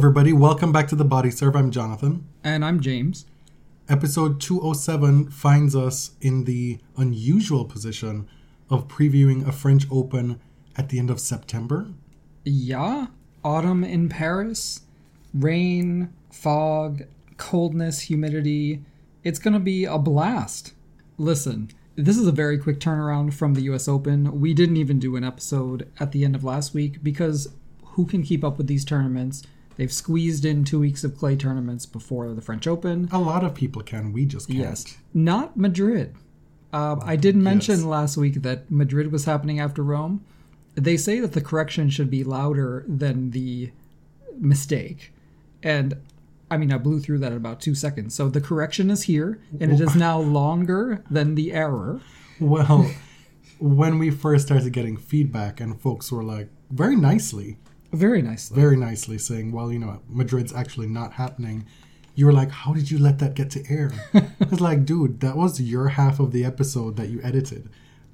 Everybody. Welcome back to the Body Serve. I'm Jonathan. And I'm James. Episode 207 finds us in the unusual position of previewing a French Open at the end of September. Yeah, autumn in Paris, rain, fog, coldness, humidity. It's going to be a blast. Listen, this is a very quick turnaround from the US Open. We didn't even do an episode at the end of last week because who can keep up with these tournaments? They've squeezed in two weeks of clay tournaments before the French Open. A lot of people can, we just can't. Yes, not Madrid. Um, I did mention Yes. last week that Madrid was happening after Rome. They say that the correction should be louder than the mistake. And I mean, I blew through that in about two seconds. So the correction is here, and it is now longer than the error. Well, when we first started getting feedback, and folks were like, very nicely, Very nicely. very nicely saying, well, you know, Madrid's actually not happening. You were like, how did you let that get to air? it's like, dude, that was your half of the episode that you edited.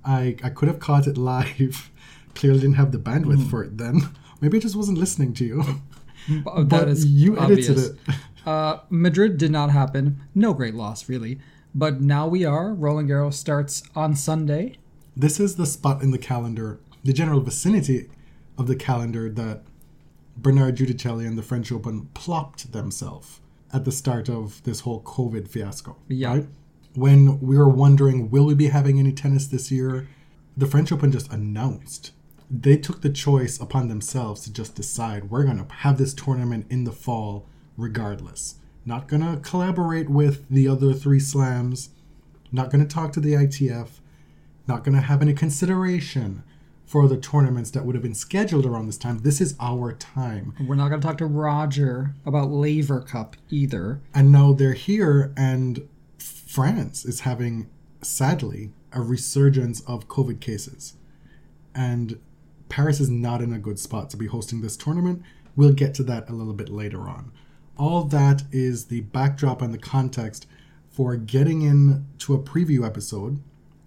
I, I could have caught it live. Clearly didn't have the bandwidth Hmm. for it then. Maybe I just wasn't listening to you. But that is you obvious. edited it. Uh, Madrid did not happen. No great loss, really. But now we are. Roland Garros starts on Sunday. This is the spot in the calendar, the general vicinity of the calendar that Bernard Giudicelli and the French Open plopped themselves at the start of this whole COVID fiasco. Yeah. Right? When we were wondering, will we be having any tennis this year? The French Open just announced. They took the choice upon themselves to just decide we're going to have this tournament in the fall regardless. Not going to collaborate with the other three slams, not going to talk to the ITF, not going to have any consideration for the tournaments that would have been scheduled around this time. This is our time. We're not going to talk to Roger about Laver Cup either. And now they're here, and France is having, sadly, a resurgence of COVID cases. And Paris is not in a good spot to be hosting this tournament. We'll get to that a little bit later on. All that is the backdrop and the context for getting into a preview episode,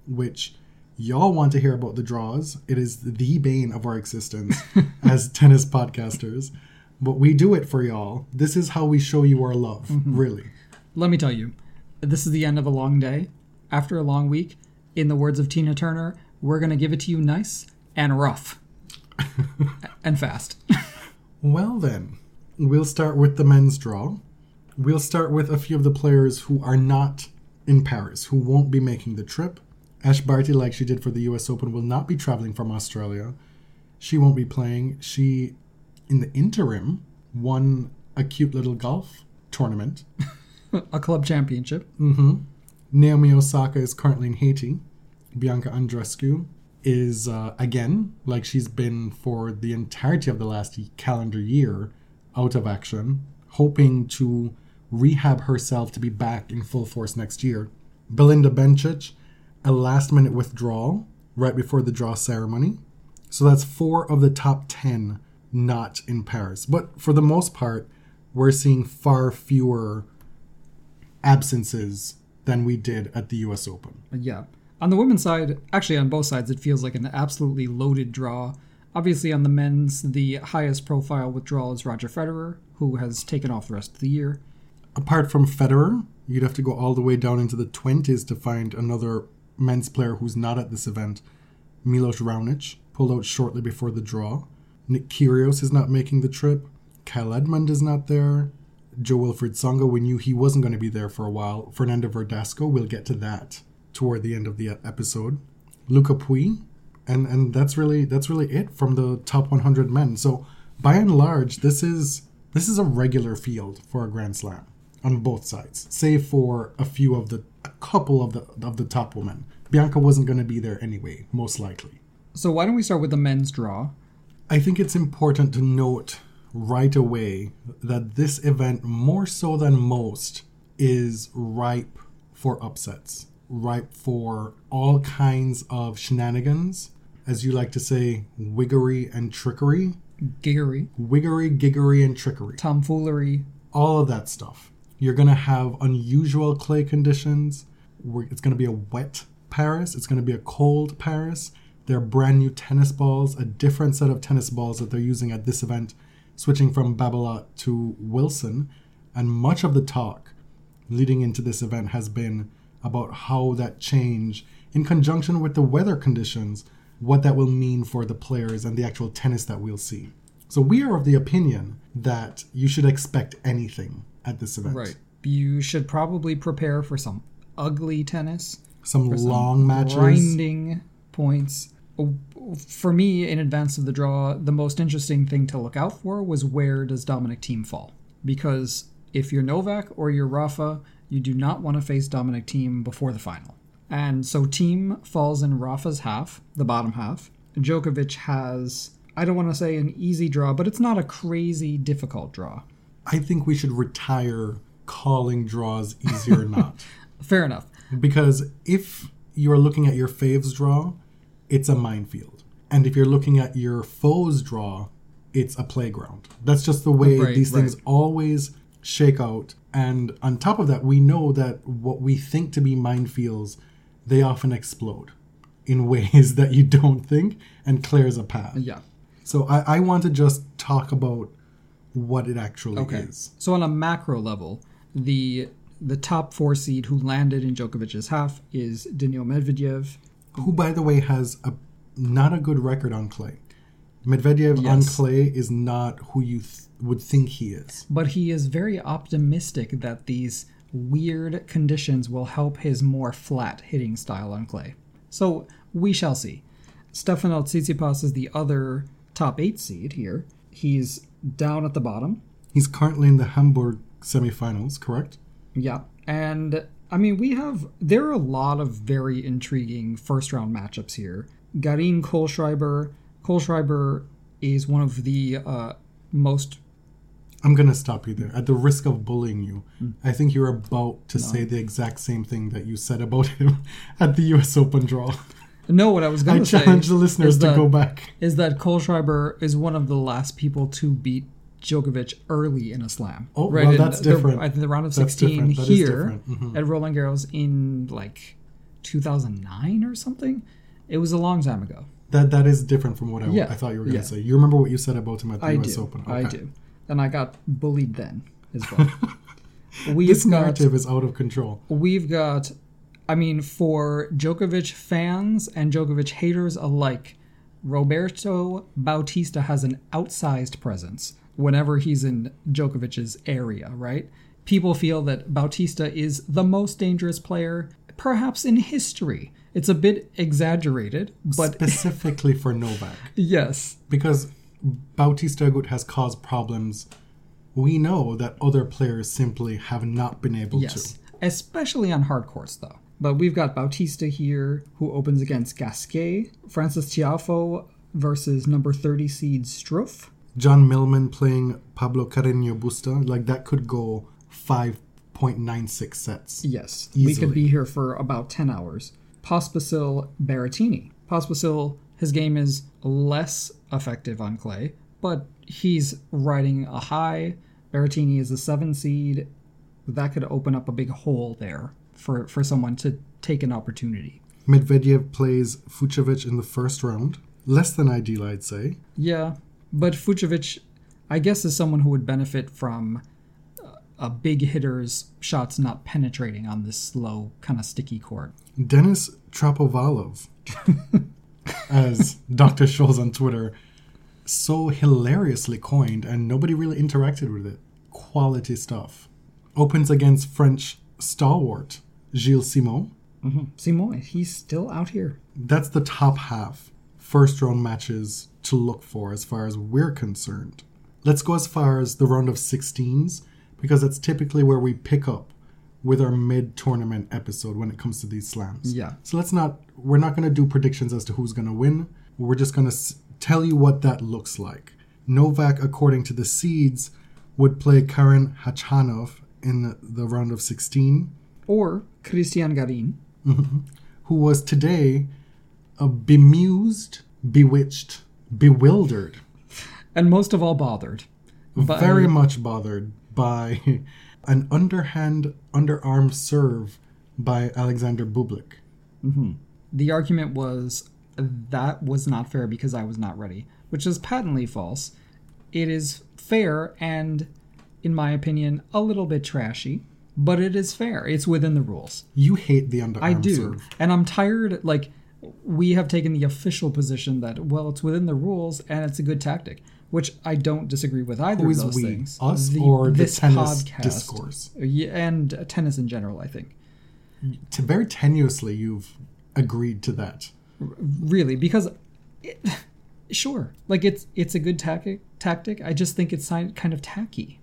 which y'all want to hear about the draws. It is the bane of our existence as tennis podcasters. But we do it for y'all. This is how we show you our love, mm-hmm. really. Let me tell you, this is the end of a long day. After a long week, in the words of Tina Turner, we're going to give it to you nice and rough and fast. Well, then, we'll start with the men's draw. We'll start with a few of the players who are not in Paris, who won't be making the trip. Ash Barty, like she did for the US Open, will not be traveling from Australia. She won't be playing. She, in the interim, won a cute little golf tournament. a club championship. Naomi Osaka is currently in Haiti. Bianca Andreescu is, uh, again, like she's been for the entirety of the last calendar year, out of action, hoping to rehab herself to be back in full force next year. Belinda Bencic, a last minute withdrawal right before the draw ceremony. So that's four of the top 10 not in Paris. But for the most part, we're seeing far fewer absences than we did at the US Open. Yeah. On the women's side, actually on both sides, it feels like an absolutely loaded draw. Obviously, on the men's, the highest profile withdrawal is Roger Federer, who has taken off the rest of the year. Apart from Federer, you'd have to go all the way down into the 20s to find another men's player who's not at this event. Milos Raonic pulled out shortly before the draw. Nick Kyrgios is not making the trip. Kyle Edmund is not there. Jo Wilfried Tsonga, we knew he wasn't going to be there for a while. Fernando Verdasco, we'll get to that toward the end of the episode. Lucas Pouille, and and that's really that's really it from the top 100 men. So by and large, this is this is a regular field for a Grand Slam on both sides, save for a few of the a couple of the of the top women. Bianca wasn't going to be there anyway, most likely. So why don't we start with the men's draw? I think it's important to note right away that this event, more so than most, is ripe for upsets, ripe for all kinds of shenanigans, as you like to say, wiggery and trickery. Giggery, Wiggery, giggery, and trickery. tomfoolery. All of that stuff. You're going to have unusual clay conditions. It's going to be a wet Paris. It's going to be a cold Paris. There are brand new tennis balls, a different set of tennis balls that they're using at this event, switching from Babolat to Wilson. And much of the talk leading into this event has been about how that change, in conjunction with the weather conditions, what that will mean for the players and the actual tennis that we'll see. So we are of the opinion that you should expect anything at this event. Right. You should probably prepare for some ugly tennis, Some some long matches. grinding points. Oh, for me, in advance of the draw, the most interesting thing to look out for was where does Dominic Thiem fall? Because if you're Novak or you're Rafa, you do not want to face Dominic Thiem before the final. And so Thiem falls in Rafa's half, the bottom half. Djokovic has, I don't want to say an easy draw, but it's not a crazy difficult draw. I think we should retire calling draws easy or not. Fair enough. Because if you're looking at your faves draw, it's a minefield. And if you're looking at your foes draw, it's a playground. That's just the way Right, these things always shake out. And on top of that, we know that what we think to be minefields, they often explode in ways that you don't think and clears a path. Yeah. So I, I want to just talk about what it actually Okay. is. So on a macro level, the the top four seed who landed in Djokovic's half is Daniil Medvedev. who by the way has a not a good record on clay. Medvedev on clay is not who you th- would think he is. But he is very optimistic that these weird conditions will help his more flat hitting style on clay. So we shall see. Stefano Tsitsipas is the other top eight seed here. He's down at the bottom. He's currently in the Hamburg semifinals, correct? Yeah. And I mean, we have, there are a lot of very intriguing first round matchups here. Garin Kohlschreiber. Kohlschreiber is one of the uh, most, I'm gonna stop you there. At the risk of bullying you, Hmm. I think you're about to say the exact same thing that you said about him at the US Open draw. No, what I was going to say challenge the listeners to that- go back. is that Cole Kohlschreiber is one of the last people to beat Djokovic early in a slam. Oh, well, in that's the- different. I think the round of That's 16 different. That is here. Mhm. at Roland Garros in like 2009 or something. It was a long time ago. That that is different from what I, Yeah, I thought you were gonna yeah. say. You remember what you said about him at the I US do. Open? I do. And I got bullied then as well. We've This got narrative is out of control. we've got I mean for Djokovic fans and Djokovic haters alike, Roberto Bautista has an outsized presence whenever he's in Djokovic's area, right? People feel that Bautista is the most dangerous player perhaps in history. It's a bit exaggerated, but Specifically for Novak. yes. because Bautista Agut has caused problems, we know that other players simply have not been able Yes, to. especially on hard courts, though. But we've got Bautista here, who opens against Gasquet. Frances Tiafoe versus number 30 seed Struff. John Millman playing Pablo Carreño Busta, like that could go 5.96 sets. Yes, we could be here for about 10 hours. Pospisil Berrettini. Pospisil, his game is less effective on clay, but he's riding a high. Berrettini is a 7 seed. That could open up a big hole there for, for someone to take an opportunity. Medvedev plays Fucsovics in the first round. Less than ideal, I'd say. Yeah, but Fucsovics, I guess, is someone who would benefit from uh, a big hitter's shots not penetrating on this slow, kind of sticky court. Denis Trapovalov, as Dr. Scholes on Twitter, so hilariously coined, and nobody really interacted with it. Quality stuff. Opens against French stalwart Gilles Simon. Mm-hmm. Simon, he's still out here. That's the top half first round matches to look for as far as we're concerned. Let's go as far as the round of 16s because that's typically where we pick up with our mid tournament episode when it comes to these slams. Yeah. So let's not, we're not going to do predictions as to who's going to win. We're just going to s- tell you what that looks like. Novak, according to the seeds, would play Karen Khachanov in the round of 16, Or Christian Garin. who was today uh, bemused, bewitched, bewildered, And most of all, bothered. by- very much bothered by an underhand, underarm serve by Alexander Bublik. The argument was that was not fair because I was not ready, which is patently false. It is fair and, in my opinion, a little bit trashy, but it is fair. It's within the rules. You hate the underarm I do. serve. And I'm tired, like, we have taken the official position that, well, it's within the rules and it's a good tactic, which I don't disagree with either Who of those we? things. Us or the this tennis podcast, discourse? And tennis in general, I think. T- very tenuously, you've agreed to that. really because it, sure like it's it's a good tactic tactic i just think it's kind of tacky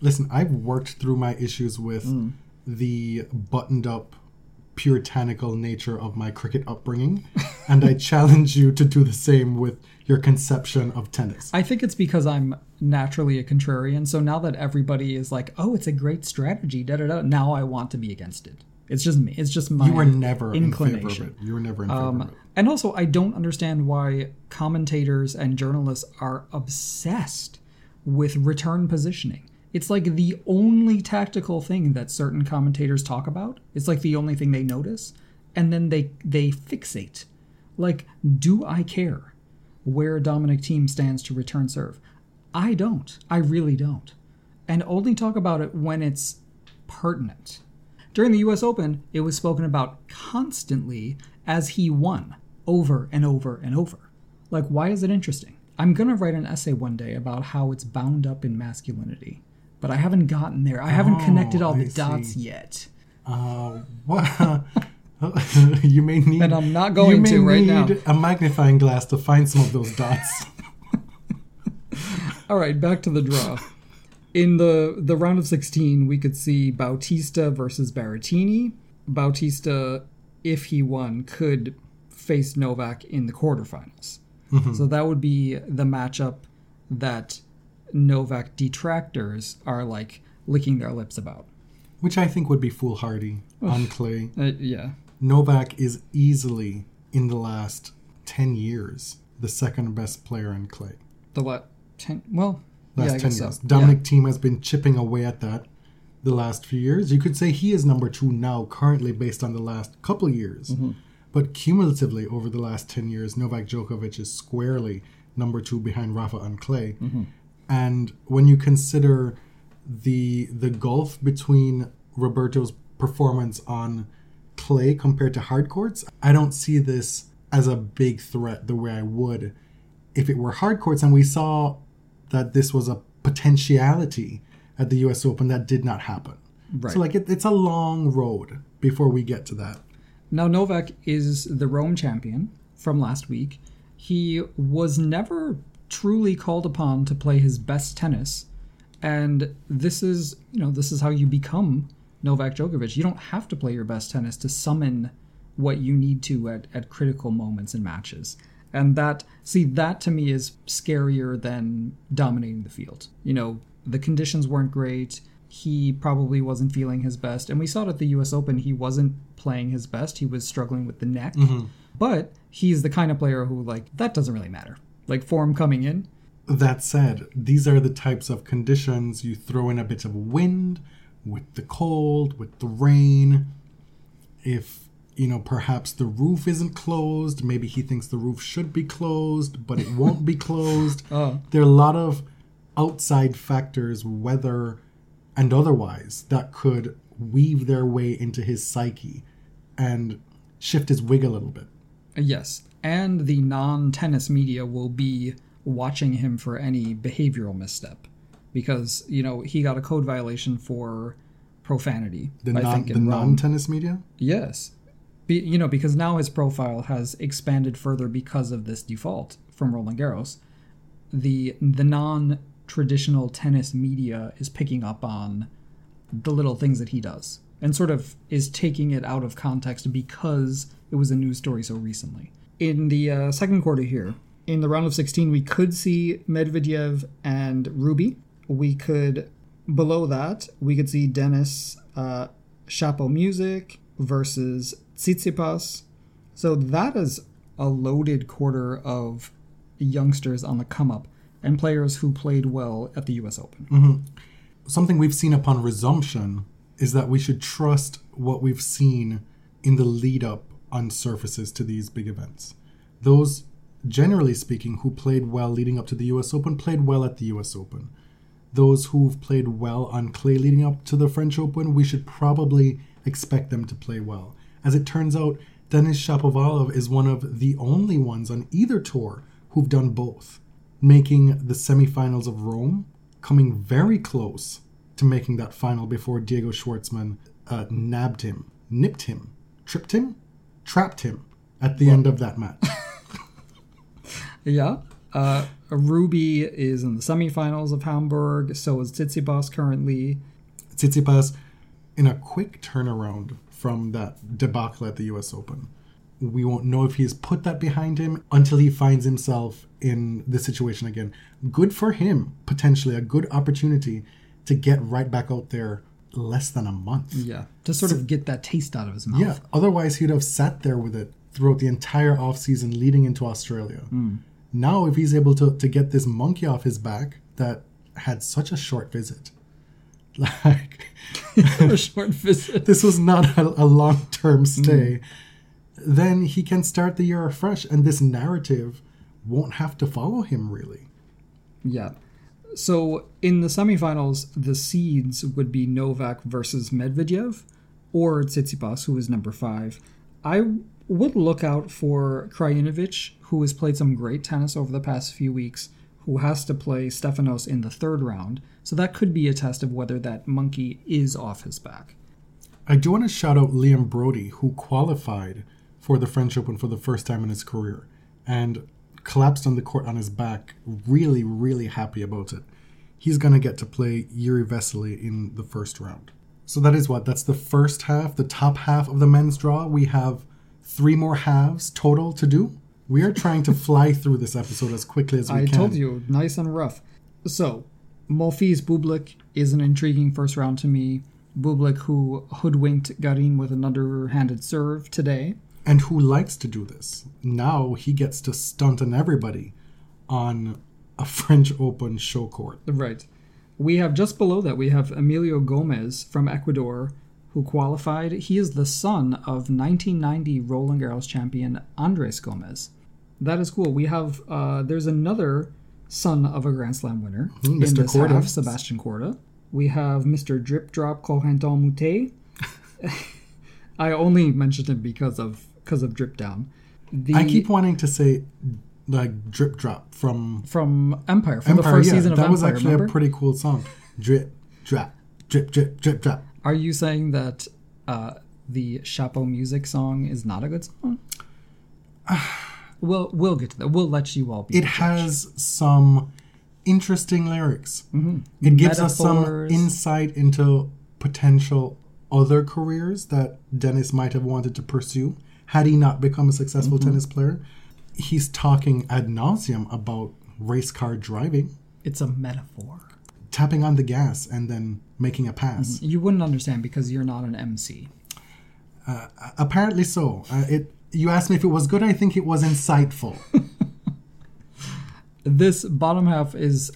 Listen, I've worked through my issues with Mm. the buttoned up, puritanical nature of my cricket upbringing, and I challenge you to do the same with your conception of tennis. i think it's because i'm naturally a contrarian so now that everybody is like oh it's a great strategy da da da now i want to be against it it's just me it's just my you were never in favor of inclination it. You were never in favor of Um, it. and also, I don't understand why commentators and journalists are obsessed with return positioning. It's like the only tactical thing that certain commentators talk about. It's like the only thing they notice, and then they they fixate. Like, do I care where Dominic Thiem stands to return serve? I don't. I really don't. And only talk about it when it's pertinent. During the US Open, it was spoken about constantly as he won over and over and over. Like, why is it interesting? I'm gonna write an essay one day about how it's bound up in masculinity, but I haven't gotten there. I haven't Oh, connected all I the dots see. yet. Uh, what? you may need. And I'm not going to right now. need a magnifying glass to find some of those dots. All right, back to the draw. In the the round of 16, we could see Bautista versus Berrettini. Bautista, if he won, could face Novak in the quarterfinals. So that would be the matchup that Novak detractors are like licking their lips about. which I think would be foolhardy on clay. Uh, yeah. Novak is easily, in the last 10 years, the second best player in clay. The what? Ten? Well, Last yeah, I 10 guess years. so. Dominic Thiem has been chipping away at that the last few years. You could say he is number two now, currently, based on the last couple years. Mm-hmm. But cumulatively, over the last 10 years, Novak Djokovic is squarely number two behind Rafa on clay. Mm-hmm. And when you consider the the gulf between Roberto's performance on clay compared to hard courts, I don't see this as a big threat the way I would if it were hard courts. And we saw that this was a potentiality at the U.S. Open that did not happen. Right. So like it, it's a long road before we get to that. Now, Novak is the Rome champion from last week. He was never truly called upon to play his best tennis. And this is, you know, this is how you become Novak Djokovic. You don't have to play your best tennis to summon what you need to at, at critical moments in matches. And that, see, that to me is scarier than dominating the field. You know, the conditions weren't great. He probably wasn't feeling his best. And we saw it at the US Open. He wasn't playing his best. He was struggling with the neck. Mm-hmm. But he's the kind of player who, like, that doesn't really matter. Like, form coming in, That said, these are the types of conditions you throw in a bit of wind with the cold, with the rain. If, you know, perhaps the roof isn't closed, maybe he thinks the roof should be closed, but it won't be closed. Oh. There are a lot of outside factors, weather and otherwise, that could weave their way into his psyche and shift his wig a little bit. Yes, and the non-tennis media will be watching him for any behavioral misstep, because you know he got a code violation for profanity. The non think the in Rome. non tennis media? Yes, be, you know because now his profile has expanded further because of this default from Roland Garros. The the non-traditional tennis media is picking up on the little things that he does and sort of is taking it out of context because it was a news story so recently. In the uh, second quarter here, in the round of 16, we could see Medvedev and Ruby. We could, below that, we could see Dennis uh, Chapeau Music versus Tsitsipas. So that is a loaded quarter of youngsters on the come up and players who played well at the US Open. Something we've seen upon resumption is that we should trust what we've seen in the lead up on surfaces to these big events. Those, generally speaking, who played well leading up to the US Open played well at the US Open. Those who've played well on clay leading up to the French Open, we should probably expect them to play well. As it turns out, Denis Shapovalov is one of the only ones on either tour who've done both, making the semifinals of Rome, coming very close to making that final before Diego Schwartzman uh, nabbed him, nipped him, tripped him, trapped him at the end of that match. Yeah. Uh, Ruby is in the semifinals of Hamburg. So is Tsitsipas currently. Tsitsipas, in a quick turnaround from that debacle at the US Open, we won't know if he's put that behind him until he finds himself in this situation again. Good for him, potentially a good opportunity to get right back out there less than a month. Yeah. To sort of get that taste out of his mouth. Yeah, otherwise he'd have sat there with it throughout the entire off season leading into Australia. Hmm. Now, if he's able to, to get this monkey off his back that had such a short visit, like a short visit. this was not a, a long term hmm. stay, then he can start the year afresh, and this narrative won't have to follow him really. Yeah. So in the semifinals, the seeds would be Novak versus Medvedev or Tsitsipas, who is number five. I would look out for Krajinovic, who has played some great tennis over the past few weeks, who has to play Stefanos in the third round. So that could be a test of whether that monkey is off his back. I do want to shout out Liam Broady, who qualified for the French Open for the first time in his career and collapsed on the court on his back. Really, really happy about it. He's going to get to play Jiri Vesely in the first round. So that is what? That's the first half, the top half of the men's draw. We have three more halves total to do. We are trying to fly through this episode as quickly as we I can. I told you, nice and rough. So, Monfils Bublik is an intriguing first round to me. Bublik, who hoodwinked Garin with an underhanded serve today. and who likes to do this. Now he gets to stunt on everybody on a French Open show court. Right. We have just below that, we have Emilio Gomez from Ecuador, who qualified. He is the son of 1990 Roland Garros champion Andres Gomez. That is cool. We have, uh, there's another son of a Grand Slam winner Hmm, in Mr. this Korda. half, Sebastian Korda. We have Mr. Drip Drop Corentin Moutet. I only mentioned him because of because of Drip Down. The, I keep wanting to say like drip drop from from Empire from Empire. the first yeah, season of that Empire. was actually remember? a pretty cool song. Drip drop, drip drip drip drop. Are you saying that uh, the Chapeau music song is not a good song? we'll we'll get to that. We'll let you all be. It judge. has some interesting lyrics. It gives us some insight into potential other careers that Dennis might have wanted to pursue had he not become a successful tennis player. He's talking ad nauseum about race car driving, It's a metaphor. tapping on the gas and then making a pass. You wouldn't understand because you're not an MC. Apparently so. Uh, it. You asked me if it was good. I think it was insightful. This bottom half is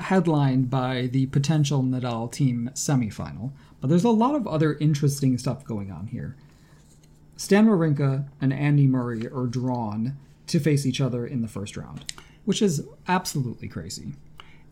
headlined by the potential Nadal Thiem semifinal, but there's a lot of other interesting stuff going on here. Stan Wawrinka and Andy Murray are drawn to face each other in the first round, which is absolutely crazy.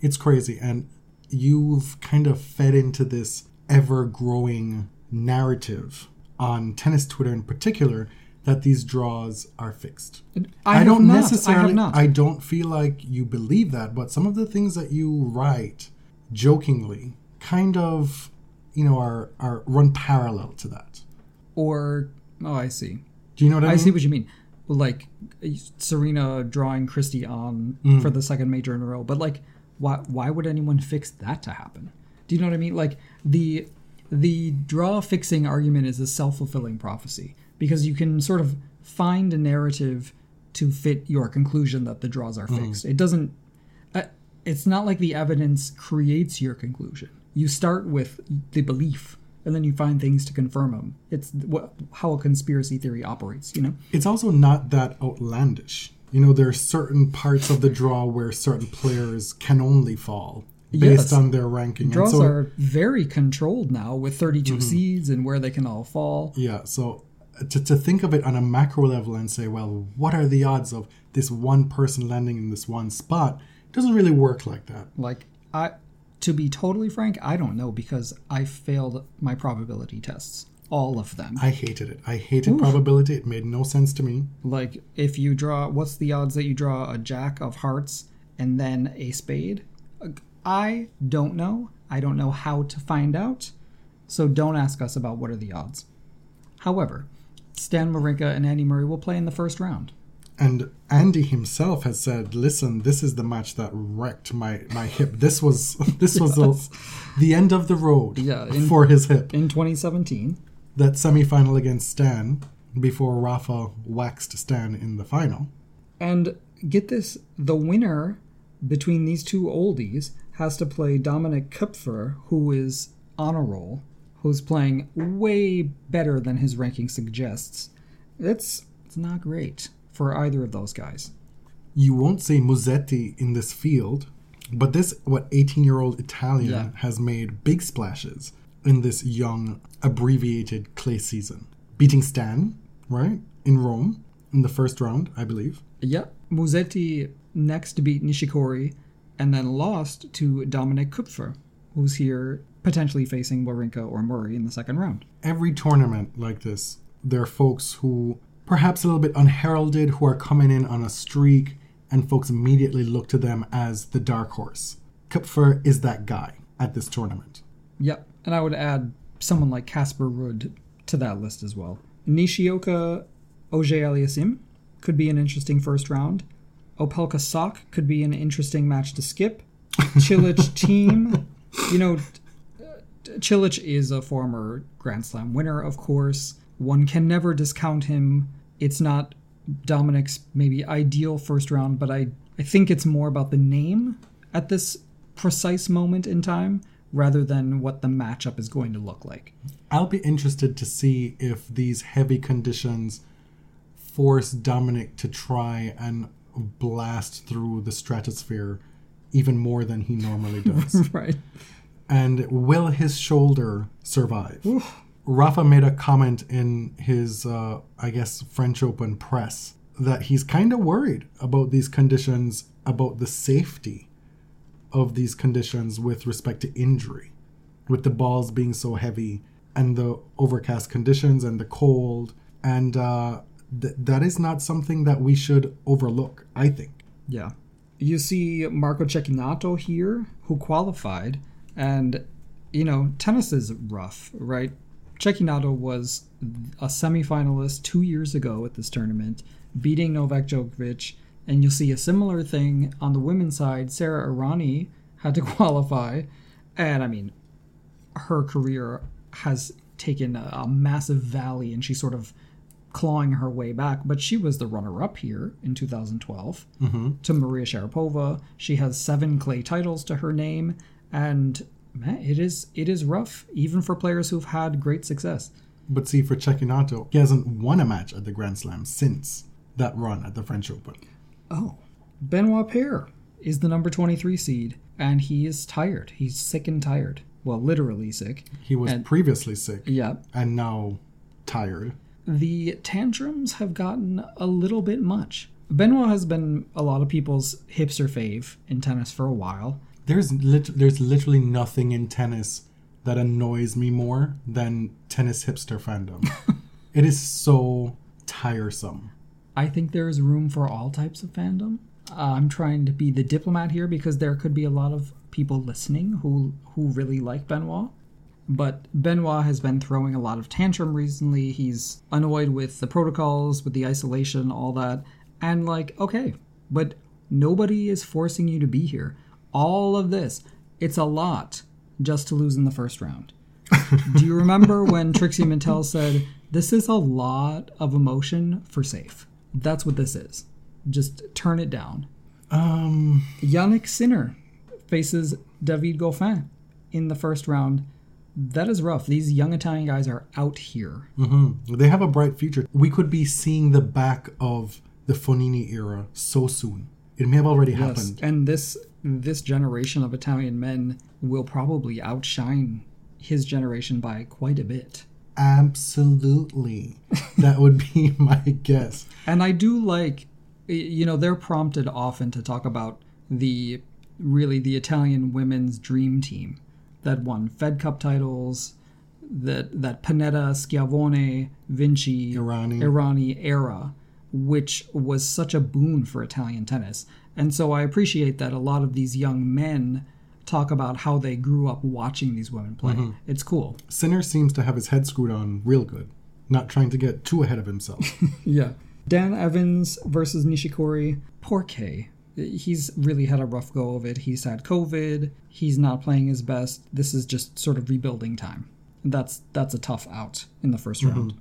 it's crazy and you've kind of fed into this ever growing narrative on tennis twitter in particular that these draws are fixed I, have don't not, necessarily I not. I don't feel like you believe that but some of the things that you write jokingly kind of you know are are run parallel to that or oh, I see. do you know what i, I mean see what you mean. Like Serena drawing Kristie Ahn for the second major in a row, but like, why? Why would anyone fix that to happen? Do you know what I mean? Like the the draw fixing argument is a self fulfilling prophecy because you can sort of find a narrative to fit your conclusion that the draws are fixed. It doesn't. Uh, it's not like the evidence creates your conclusion. You start with the belief, and then you find things to confirm them. It's how a conspiracy theory operates. You know. It's also not that outlandish. You know, there are certain parts of the draw where certain players can only fall based Yes. on their ranking. Draws and so, are very controlled now with 32 seeds and where they can all fall. Yeah, so uh, to, to think of it on a macro level and say, well, what are the odds of this one person landing in this one spot? doesn't really work like that. Like I to be totally frank, I don't know because I failed my probability tests. All of them. I hated it. I hated probability. It made no sense to me. Like if you draw what's the odds that you draw a jack of hearts and then a spade? I don't know. I don't know how to find out. So don't ask us about what are the odds. However, Stan Wawrinka and Andy Murray will play in the first round. And Andy himself has said, "Listen, this is the match that wrecked my, my hip. This was this was the, the end of the road Yeah, in- for his hip. In 2017, That semifinal against Stan before Rafa waxed Stan in the final. And get this the winner between these two oldies has to play Dominik Koepfer, who is on a roll, who's playing way better than his ranking suggests. It's it's not great for either of those guys. You won't say Musetti in this field, but this what 18-year-old Italian Yeah. has made big splashes in this young abbreviated clay season, beating Stan right in Rome in the first round, I believe. Yeah. Musetti next beat Nishikori and then lost to Dominik Koepfer, who's here potentially facing Wawrinka or Murray in the second round. every tournament like this, there are folks who perhaps a little bit unheralded who are coming in on a streak, and folks immediately look to them as the dark horse. Koepfer is that guy at this tournament. Yep, and I would add someone like Casper Ruud to that list as well. Nishioka Auger-Aliassime could be an interesting first round. Opelka Sock could be an interesting match to skip. Cilic Thiem, you know, Cilic is a former Grand Slam winner, of course. One can never discount him. It's not Dominic's maybe ideal first round, but I, I think it's more about the name at this precise moment in time rather than what the matchup is going to look like. I'll be interested to see if these heavy conditions force Dominic to try and blast through the stratosphere even more than he normally does. right. and will his shoulder survive? Rafa made a comment in his, uh, I guess, French Open press that he's kind of worried about these conditions, about the safety of these conditions with respect to injury, with the balls being so heavy and the overcast conditions and the cold. And uh, th- that is not something that we should overlook, I think. Yeah. You see Marco Cecchinato here, who qualified, and, you know, tennis is rough, right? Cecchinato was a semifinalist two years ago at this tournament, beating Novak Djokovic, and you'll see a similar thing on the women's side. Sara Errani had to qualify, and I mean, her career has taken a, a massive valley, and she's sort of clawing her way back. But she was the runner-up here in 2012 mm-hmm. to Maria Sharapova. She has seven clay titles to her name, and man, it is it is rough even for players who've had great success. But see, for Cecchinato, he hasn't won a match at the Grand Slam since that run at the French Open. Oh, Benoit Paire is the number 23 seed, and he is tired. He's sick and tired. Well, literally sick. He was And- previously sick Yeah. and now tired. the tantrums have gotten a little bit much. Benoit has been a lot of people's hipster fave in tennis for a while. There's lit- there's literally nothing in tennis that annoys me more than tennis hipster fandom. it is so tiresome. I think there's room for all types of fandom. Uh, I'm trying to be the diplomat here because there could be a lot of people listening who who really like Benoit. But Benoit has been throwing a lot of tantrum recently. He's annoyed with the protocols, with the isolation, all that. And like, okay, but nobody is forcing you to be here. All of this, it's a lot just to lose in the first round. Do you remember when Trixie Mattel said, This is a lot of emotion for safe? That's what this is. Just turn it down. Um, Jannik Sinner faces David Goffin in the first round. That is rough. These young Italian guys are out here. mhm. They have a bright future. We could be seeing the back of the Fognini era so soon. It may have already Yes. happened. And this this generation of Italian men will probably outshine his generation by quite a bit. Absolutely. that would be my guess. And I do like, you know, they're prompted often to talk about the really the Italian women's dream team that won Fed Cup titles, that that Pennetta, Schiavone, Vinci, Errani. Errani era, which was such a boon for Italian tennis. And so I appreciate that a lot of these young men talk about how they grew up watching these women play. Mm-hmm. It's cool. Sinner seems to have his head screwed on real good, not trying to get too ahead of himself. Yeah. Dan Evans versus Nishikori. Poor K. He's really had a rough go of it. He's had COVID. He's not playing his best. This is just sort of rebuilding time. That's that's a tough out in the 1st mm-hmm. round.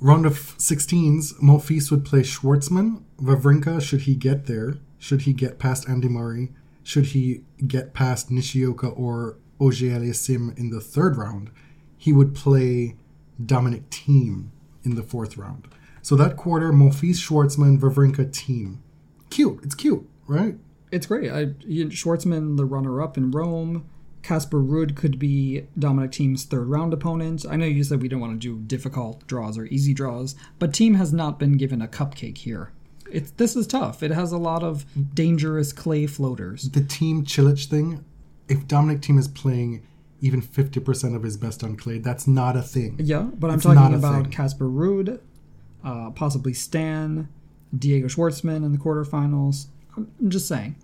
Round of 16s, Monfils would play Schwartzman. Wawrinka, should he get there, should he get past Andy Murray, should he get past Nishioka or Ogier Sim in the third round, he would play Dominic Thiem in the fourth round. So that quarter, Monfils, Schwartzman, Wawrinka, Thiem. Cute. It's cute, right? It's great. I, Schwartzman, the runner-up in Rome. Casper Ruud could be Dominic Thiem's third round opponent. I know you said we don't want to do difficult draws or easy draws, but Thiem has not been given a cupcake here. It's this is tough. It has a lot of dangerous clay floaters. The Thiem Cilic thing, if Dominic Thiem is playing even 50% of his best on clay, that's not a thing. Yeah, but I'm It's talking about. Casper Ruud, uh, possibly Stan, Diego Schwartzman in the quarterfinals. I'm just saying,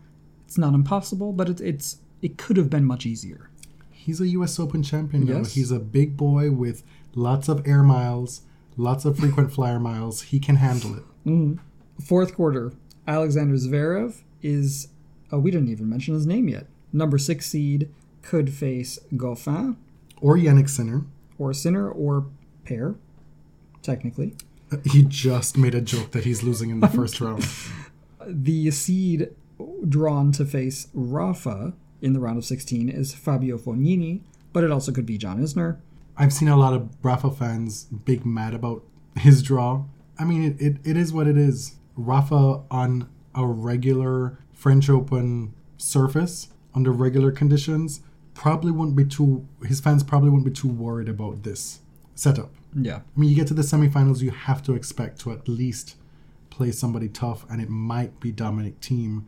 it's not impossible, but it, it's it could have been much easier. He's a U.S. Open champion now. Yes. He's a big boy with lots of air miles, lots of frequent flyer miles. He can handle it. Fourth quarter, Alexander Zverev is. Oh, we didn't even mention his name yet. Number six seed could face Goffin Or Jannik Sinner. or Sinner or Paire, technically. Uh, he just made a joke that he's losing in the first round. The seed drawn to face Rafa in the round of 16 is Fabio Fognini, but it also could be John Isner. I've seen a lot of Rafa fans big mad about his draw. I mean, it, it, it is what it is. Rafa on a regular French Open surface under regular conditions probably wouldn't be too. His fans probably wouldn't be too worried about this setup. Yeah. I mean, you get to the semifinals, you have to expect to at least play somebody tough, and it might be Dominic Thiem.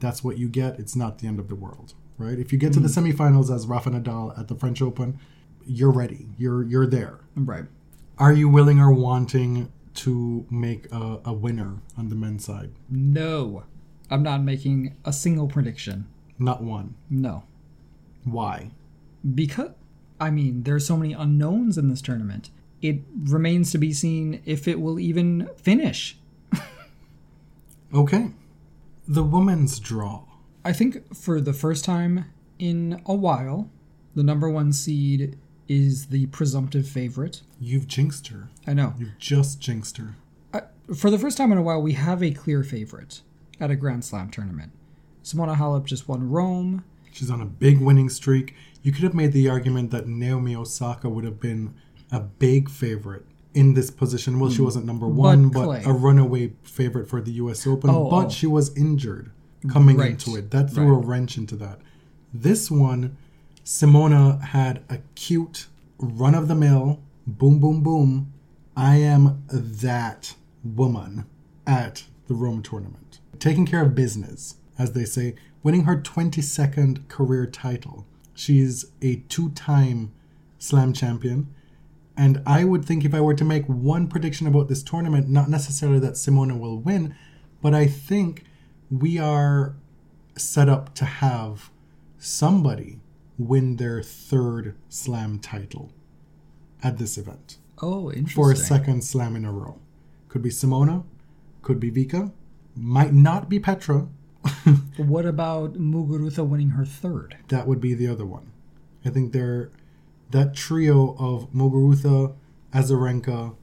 That's what you get. It's not the end of the world, right? If you get to the mm. semifinals as Rafa Nadal at the French Open, you're ready. You're you're there. Right. Are you willing or wanting to make a, a winner on the men's side? No. I'm not making a single prediction. Not one. No. Why? Because, I mean, there's so many unknowns in this tournament. It remains to be seen if it will even finish. Okay. The women's draw. I think for the first time in a while, the number one seed is the presumptive favorite. You've jinxed her. I know. You've just jinxed her. For the first time in a while, we have a clear favorite at a Grand Slam tournament. Simona Halep just won Rome. She's on a big winning streak. You could have made the argument that Naomi Osaka would have been a big favorite in this position. Well, she hmm. wasn't number one, but, Clay. a runaway favorite for the U.S. Open. Oh, but oh. she was injured coming Right. into it. That threw a wrench into that. This one, Simona had a cute run of the mill, boom, boom, boom. I am that woman at the Rome tournament. Taking care of business, as they say, winning her 22nd career title. She's a two time slam champion. And I would think if I were to make one prediction about this tournament, not necessarily that Simona will win, but I think we are set up to have somebody win their third slam title at this event Oh, interesting. for a second slam in a row. Could be Simona, could be Vika, might not be Petra. What about Muguruza winning her third? that would be the other one. I think they're that trio of Muguruza, Azarenka,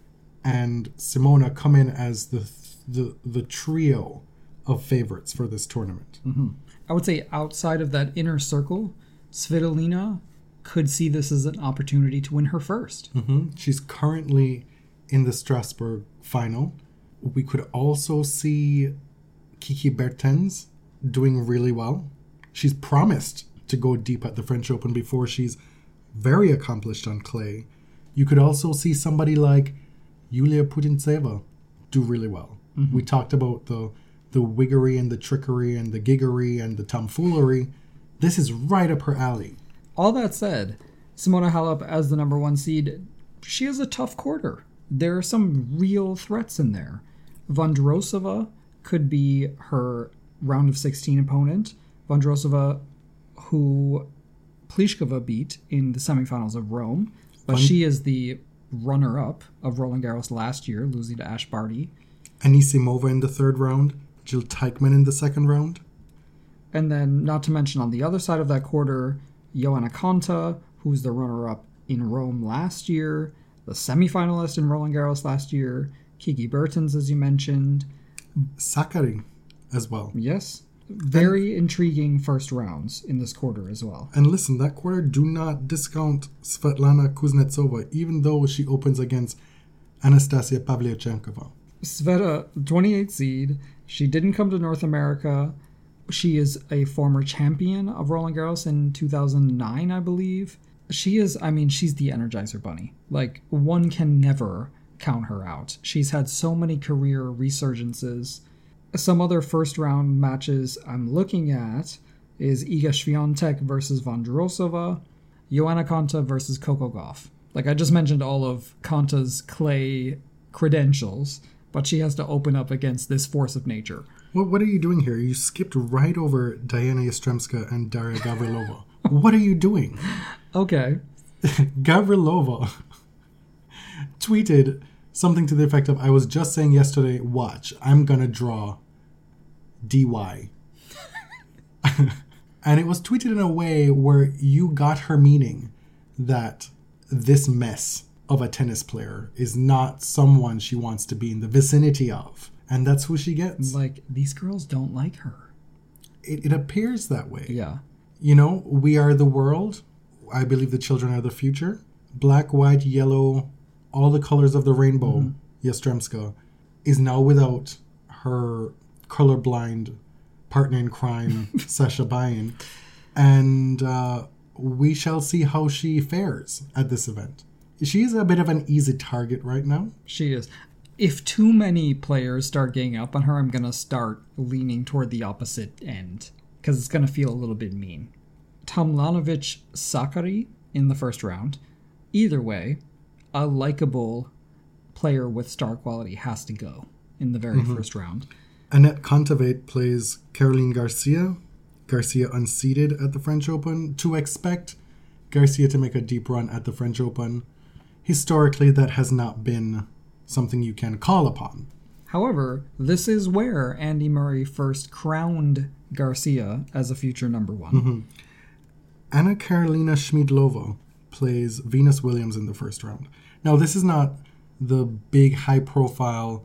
and Simona come in as the th- the the trio of favorites for this tournament. Mm-hmm. I would say outside of that inner circle, Svitolina could see this as an opportunity to win her 1st hmm She's currently in the Strasbourg final. We could also see Kiki Bertens doing really well. She's promised to go deep at the French Open before she's very accomplished on clay. You could also see somebody like Yulia Putintseva do really well. We talked about the the wiggery and the trickery and the giggery and the tomfoolery. This is right up her alley. All that said, Simona Halep as the number one seed, she has a tough quarter. There are some real threats in there. Vondrosova could be her round of 16 opponent. Vondrosova, who Pliskova beat in the semifinals of Rome, but Fun- she is the runner up of Roland Garros last year, losing to Ash Barty. Anisimova in the third round, Jil Teichmann in the second round. And then, not to mention on the other side of that quarter, Joanna Konta, who's the runner up in Rome last year, the semifinalist in Roland Garros last year, Kiki Bertens, as you mentioned. Sakkari as well. Yes, very intriguing first rounds in this quarter as well. And listen, that quarter, do not discount Svetlana Kuznetsova, even though she opens against Anastasia Pavlyuchenkova. Sveta, 28 seed. She didn't come to North America. She is a former champion of Roland Garros in 2009, I believe. She is, I mean, she's the Energizer Bunny. Like, one can never count her out. She's had so many career resurgences. Some other first round matches I'm looking at is Iga Swiatek versus Vondrosova, Joanna Konta versus Coco Gauff. Like I just mentioned all of Konta's clay credentials, but she has to open up against this force of nature. What, what are you doing here? You skipped right over Diana Yastremska and Daria Gavrilova. what are you doing? Okay. Gavrilova tweeted something to the effect of I was just saying yesterday, watch, I'm gonna draw DY. and it was tweeted in a way where you got her meaning that this mess of a tennis player is not someone she wants to be in the vicinity of. And that's who she gets. Like these girls don't like her. It, it appears that way. Yeah. You know, we are the world. I believe the children are the future. Black, white, yellow, all the colors of the rainbow, Yastremska, is now without her colorblind partner in crime, Sascha Bajin. And uh, we shall see how she fares at this event. She's a bit of an easy target right now. She is. If too many players start getting up on her, I'm gonna start leaning toward the opposite end because it's gonna feel a little bit mean. Tomljanovic Sakkari in the first round. Either way, a likable player with star quality has to go in the very mm-hmm. first round. Anett Kontaveit plays Caroline Garcia. Garcia unseated at the French Open. To expect Garcia to make a deep run at the French Open, historically, that has not been something you can call upon. However, this is where Andy Murray first crowned Garcia as a future number one. Mm-hmm. Anna Karolina Schmiedlova plays Venus Williams in the first round. Now, this is not the big high profile,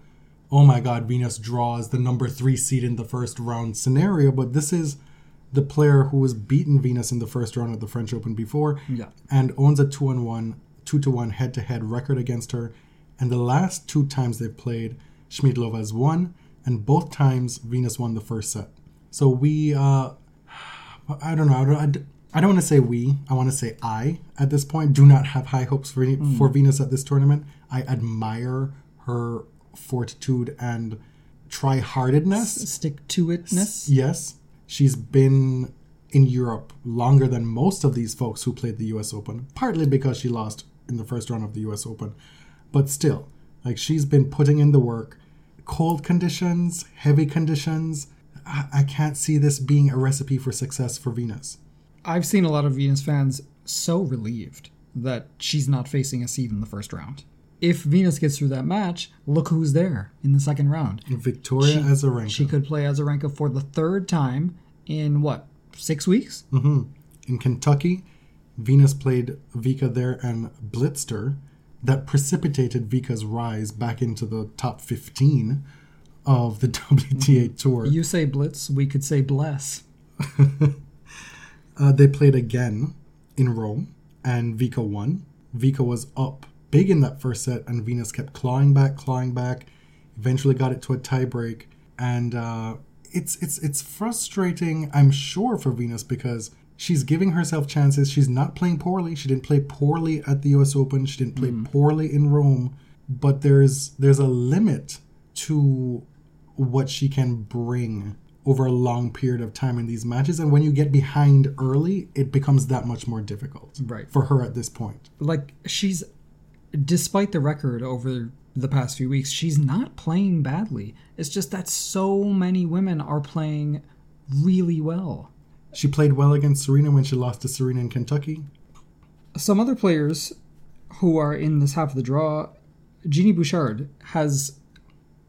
oh my god, Venus draws the number three seed in the first round scenario, but this is the player who has beaten Venus in the first round of the French Open before Yeah. and owns a two on one, two to one head to head record against her. And the last two times they've played, Schmiedlova has won, and both times Venus won the first set. So we, uh, I don't know. I don't, I don't want to say we. I want to say I at this point do not have high hopes for for Venus at this tournament. I admire her fortitude and try heartedness. Stick to itness. Yes, she's been in Europe longer than most of these folks who played the U.S. Open. Partly because she lost in the first round of the U.S. Open, but still, like she's been putting in the work. Cold conditions, heavy conditions. I, I can't see this being a recipe for success for Venus. I've seen a lot of Venus fans so relieved that she's not facing a seed in the first round. If Venus gets through that match, look who's there in the second round. Victoria Azarenka. She could play Azarenka for the third time in what, six weeks? Mm-hmm. in Kentucky, Venus played Vika there and blitzed her. That precipitated Vika's rise back into the top 15 of the WTA Tour. You say blitz, we could say bless. Uh, they played again in Rome, and Vika won. Vika was up big in that first set, and Venus kept clawing back, clawing back. Eventually, got it to a tiebreak, and uh, it's it's it's frustrating, I'm sure, for Venus because she's giving herself chances. She's not playing poorly. She didn't play poorly at the U.S. Open. She didn't play mm. poorly in Rome, but there's there's a limit to what she can bring over a long period of time in these matches. And when you get behind early, it becomes that much more difficult Right. for her at this point. Like she's despite the record over the past few weeks, she's not playing badly. It's just that so many women are playing really well. She played well against Serena when she lost to Serena in Kentucky. Some other players who are in this half of the draw, Genie Bouchard has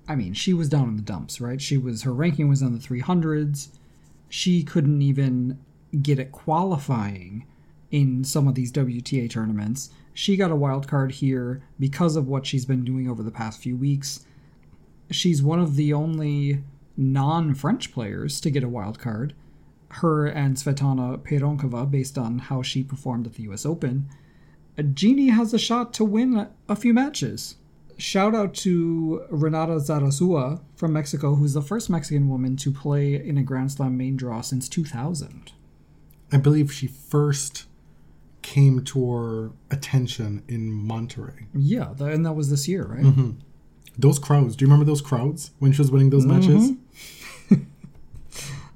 I mean, she was down in the dumps, right? She was her ranking was on the 300s. She couldn't even get it qualifying in some of these WTA tournaments. She got a wild card here because of what she's been doing over the past few weeks. She's one of the only non-French players to get a wild card. Her and Tsvetana Pironkova, based on how she performed at the U.S. Open. Genie has a shot to win a few matches. Shout out to Renata Zarazua from Mexico, who's the first Mexican woman to play in a Grand Slam main draw since 2000. I believe she first came to our attention in Monterrey. Yeah, and that was this year, right? Mm-hmm. Those crowds, do you remember those crowds when she was winning those mm-hmm. matches?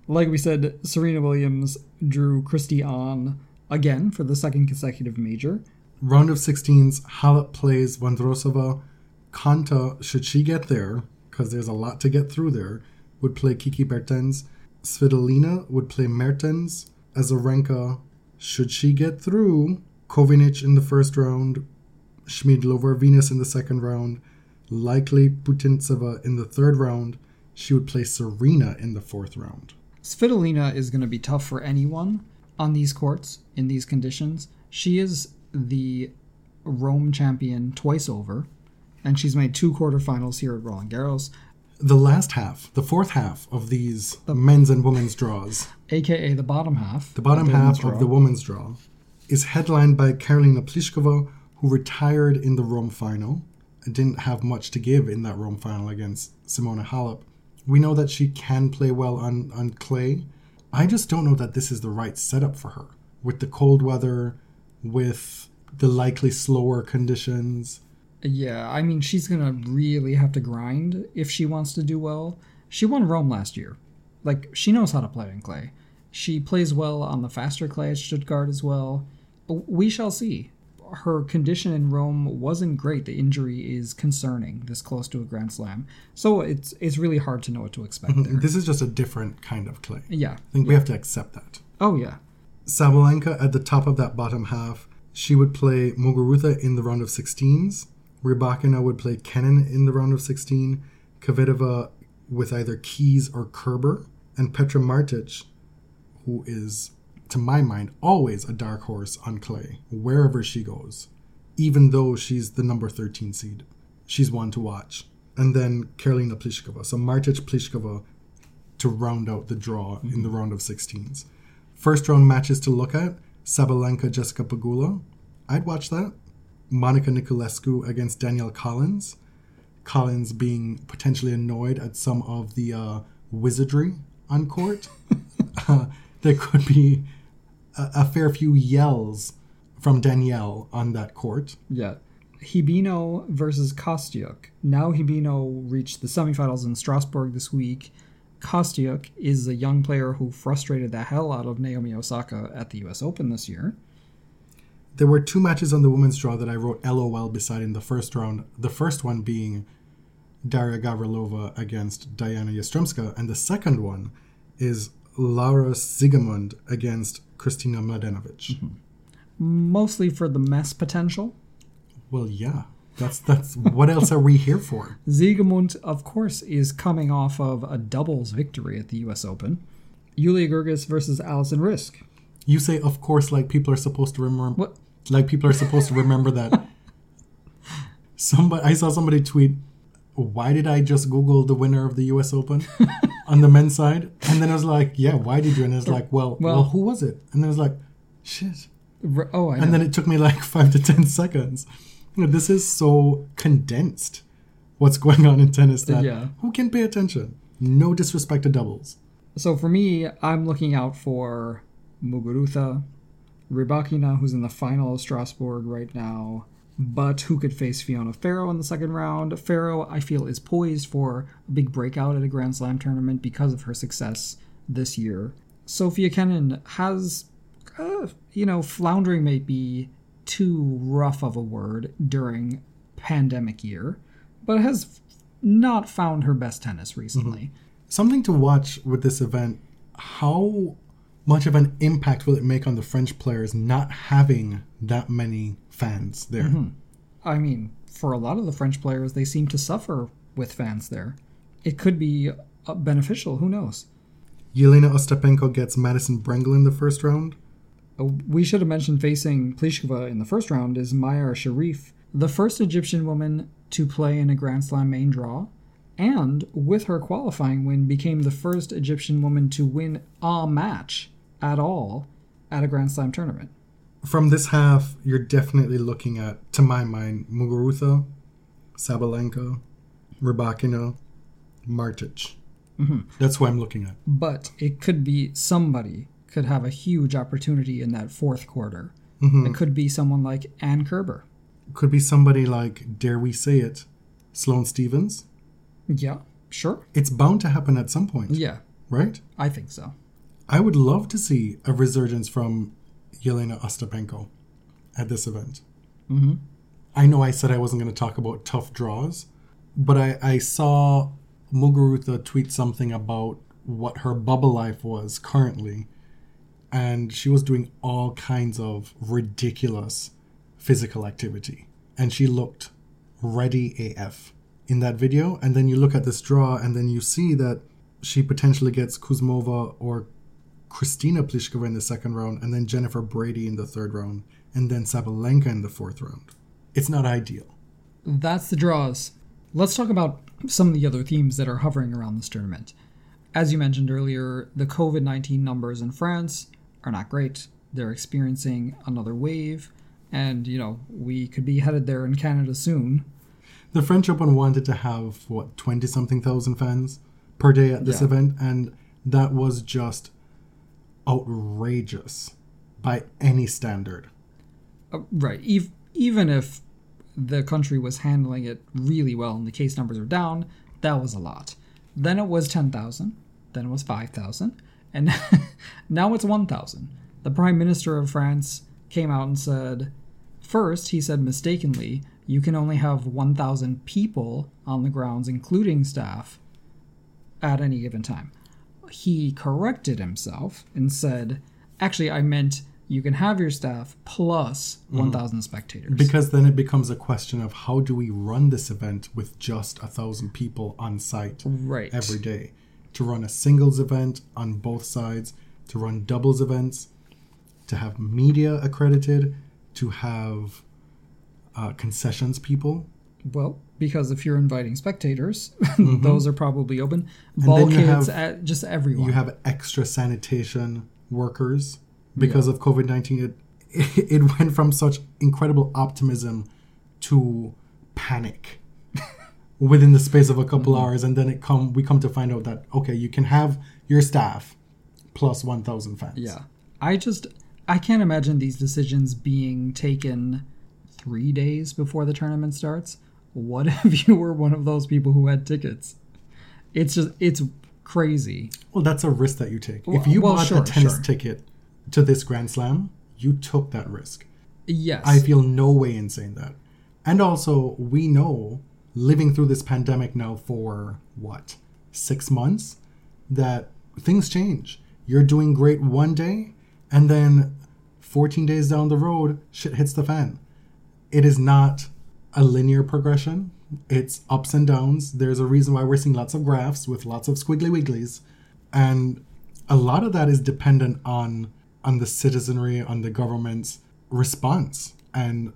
Like we said, Serena Williams drew Kristie Ahn again for the second consecutive major. Round of 16s, Halep plays Vondrosova. Konta, should she get there, because there's a lot to get through there, would play Kiki Bertens. Svitolina would play Mertens. Azarenka, should she get through, Kovinic in the first round, Schmiedlova Venus in the second round, likely Putintseva in the third round. She would play Serena in the fourth round. Svitolina is going to be tough for anyone on these courts in these conditions. She is the Rome champion twice over, and she's made two quarterfinals here at Roland Garros, The last half, the fourth half of these the, men's and women's draws, aka the bottom half. the bottom half of the women's draw, is headlined by Karolina Pliskova, who retired in the Rome final and didn't have much to give in that Rome final against Simona Halep. We know that she can play well on, on clay. I just don't know that this is the right setup for her. With the cold weather, with the likely slower conditions. Yeah, I mean, she's going to really have to grind if she wants to do well. She won Rome last year. Like, she knows how to play in clay. She plays well on the faster clay at Stuttgart as well. We shall see. Her condition in Rome wasn't great. The injury is concerning this close to a Grand Slam. So it's it's really hard to know what to expect mm-hmm. there. This is just a different kind of clay. Yeah. I think we have to accept that. Oh, yeah. Sabalenka at the top of that bottom half. She would play Muguruza in the round of 16s. Rybakina would play Kenin in the round of 16. Kvitova with either Keys or Kerber. And Petra Martic, who is, to my mind, always a dark horse on clay, wherever she goes. Even though she's the number 13 seed. She's one to watch. And then Karolina Pliskova. So Martic Pliskova to round out the draw in the round of 16s. First round matches to look at Sabalenka, Jessica Pegula. I'd watch that. Monica Niculescu against Danielle Collins. Collins being potentially annoyed at some of the uh, wizardry on court. uh, there could be a, a fair few yells from Danielle on that court. Yeah. Hibino versus Kostyuk. Now Hibino reached the semifinals in Strasbourg this week. Kostyuk is a young player who frustrated the hell out of Naomi Osaka at the US Open this year. There were two matches on the women's draw that I wrote LOL beside in the first round. The first one being Daria Gavrilova against Diana Yastremska, and the second one is Laura Siegemund against Kristina Mladenovic. Mm-hmm. Mostly for the mess potential. Well, yeah, that's that's what else are we here for? Siegemund, of course, is coming off of a doubles victory at the US Open. Yulia Görges versus Alison Riske. You say, of course, like people are supposed to remember. What? Like people are supposed to remember that. Somebody, I saw somebody tweet why did I just Google the winner of the US Open on the men's side? And then I was like, yeah, why did you? And it's like, well, well, Well- who was it? And then I was like, shit. R- Oh, I know. And then it took me like five to 10 seconds. This is so condensed what's going on in tennis that Yeah. who can pay attention? No disrespect to doubles. So for me, I'm looking out for Muguruza, Rybakina, who's in the final of Strasbourg right now, but who could face Fiona Ferro in the second round. Ferro, I feel, is poised for a big breakout at a Grand Slam tournament because of her success this year. Sofia Kenin has, uh, you know, floundering may be too rough of a word during pandemic year, but has not found her best tennis recently. Something to watch with this event how much of an impact will it make on the French players not having that many fans there? I mean, for a lot of the French players, they seem to suffer with fans there. It could be uh, beneficial. Who knows? Jelena Ostapenko gets Madison Brengle in the first round. Uh, We should have mentioned facing Pliskova in the first round is Mayar Sherif, the first Egyptian woman to play in a Grand Slam main draw, and with her qualifying win, became the first Egyptian woman to win a match at all at a Grand Slam tournament. From this half, you're definitely looking at, to my mind, Muguruza, Sabalenka, Rybakina, Martic. Mm-hmm. That's who I'm looking at. but it could be somebody could have a huge opportunity in that fourth quarter. Mm-hmm. It could be someone like Ann Kerber. Could be somebody like, dare we say it, Sloane Stephens. Yeah, sure. It's bound to happen at some point, Yeah, right? I think so. I would love to see a resurgence from Jelena Ostapenko at this event. Mm-hmm. I know I said I wasn't going to talk about tough draws, but I, I saw Muguruza tweet something about what her bubble life was currently, and she was doing all kinds of ridiculous physical activity, and she looked ready AF in that video. And then you look at this draw, and then you see that she potentially gets Kuzmova or Kristyna Pliskova in the second round, and then Jennifer Brady in the third round, and then Sabalenka in the fourth round. It's not ideal. That's the draws. Let's talk about some of the other themes that are hovering around this tournament. As you mentioned earlier, the COVID 19 numbers in France are not great. They're experiencing another wave, and, you know, we could be headed there in Canada soon. The French Open wanted to have, what, 20 something thousand fans per day at this Yeah. event, and that was just outrageous by any standard. Uh, right. Ev- even if the country was handling it really well and the case numbers are down, that was a lot. Then it was 10,000, then it was 5,000, and now it's 1,000. The Prime Minister of France came out and said, first, he said mistakenly, you can only have 1,000 people on the grounds, including staff, at any given time. He corrected himself and said, actually, I meant you can have your staff plus 1,000 spectators. Because then it becomes a question of how do we run this event with just a thousand people on site right. every day? To run a singles event on both sides, to run doubles events, to have media accredited, to have uh, concessions people. Well, because if you're inviting spectators, those are probably open. then Ball you kids, have- at just everyone. You have extra sanitation workers because of COVID nineteen. It it went from such incredible optimism to panic within the space of a couple Mm-hmm. hours, and then it come we come to find out that okay, you can have your staff plus one thousand fans. yeah. I just I can't imagine these decisions being taken three days before the tournament starts. What if you were one of those people who had tickets? It's just it's crazy. Well, that's a risk that you take. if you well, bought sure, a tennis sure. ticket to this Grand Slam, you took that risk. Yes. I feel no way in saying that. And also, we know living through this pandemic now for what, six months, that things change. You're doing great one day, and then 14 days down the road, shit hits the fan. It is not a linear progression, it's ups and downs. There's a reason why we're seeing lots of graphs with lots of squiggly wigglies. And a lot of that is dependent on on the citizenry, on the government's response and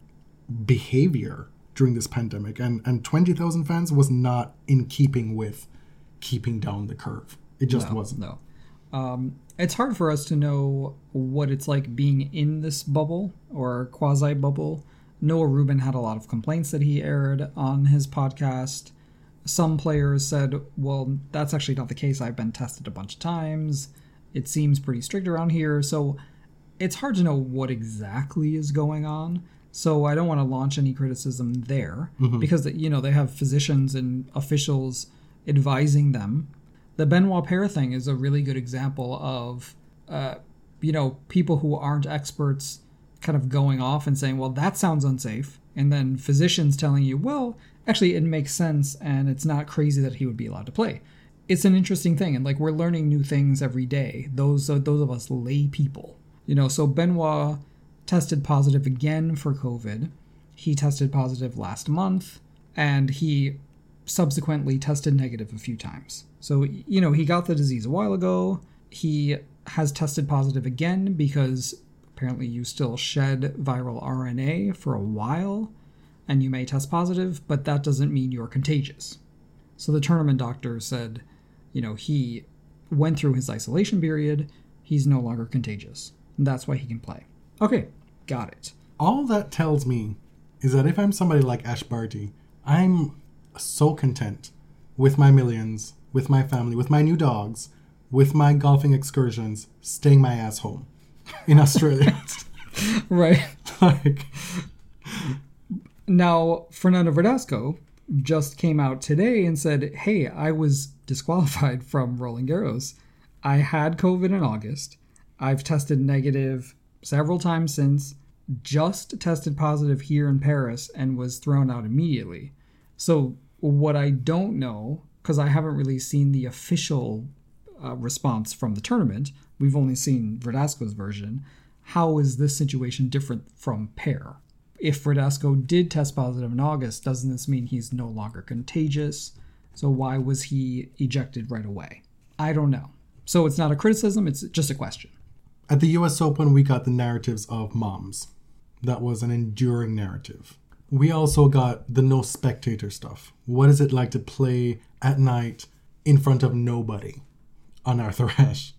behavior during this pandemic, and and twenty thousand fans was not in keeping with keeping down the curve. It just no, wasn't. No. Um, it's hard for us to know what it's like being in this bubble or quasi bubble. Noah Rubin had a lot of complaints that he aired on his podcast. Some players said, well, that's actually not the case. I've been tested a bunch of times. It seems pretty strict around here. So it's hard to know what exactly is going on. So I don't want to launch any criticism there because you know they have physicians and officials advising them. The Benoit Paire thing is a really good example of uh, you know people who aren't experts kind of going off and saying, "Well, that sounds unsafe," and then physicians telling you, "Well, actually, it makes sense and it's not crazy that he would be allowed to play." It's an interesting thing, and like we're learning new things every day. Those those of us lay people, you know. So Benoit tested positive again for COVID. He tested positive last month, and he subsequently tested negative a few times. So, you know, he got the disease a while ago. He has tested positive again because apparently you still shed viral RNA for a while and you may test positive, but that doesn't mean you're contagious. So the tournament doctor said, you know, he went through his isolation period, he's no longer contagious. That's why he can play. Okay, got it. All that tells me is that if I'm somebody like Ash Barty, I'm so content with my millions, with my family, with my new dogs, with my golfing excursions, staying my ass home in Australia. Right. like, Now, Fernando Verdasco just came out today and said, Hey, I was disqualified from Roland Garros. I had COVID in August. I've tested negative several times since, just tested positive here in Paris and was thrown out immediately. So, what I don't know, because I haven't really seen the official uh, response from the tournament, we've only seen Verdasco's version. How is this situation different from Paire? if Verdasco did test positive in August, doesn't this mean he's no longer contagious? So why was he ejected right away? I don't know. So it's not a criticism, it's just a question. at the US Open, we got the narratives of moms. That was an enduring narrative. We also got the no spectator stuff. What is it like to play at night in front of nobody on Arthur Ashe?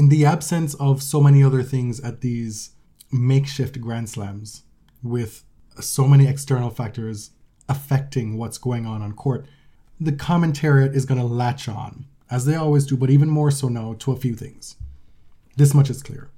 In the absence of so many other things at these makeshift Grand Slams, with so many external factors affecting what's going on on court, the commentariat is going to latch on, as they always do, but even more so now, to a few things. This much is clear.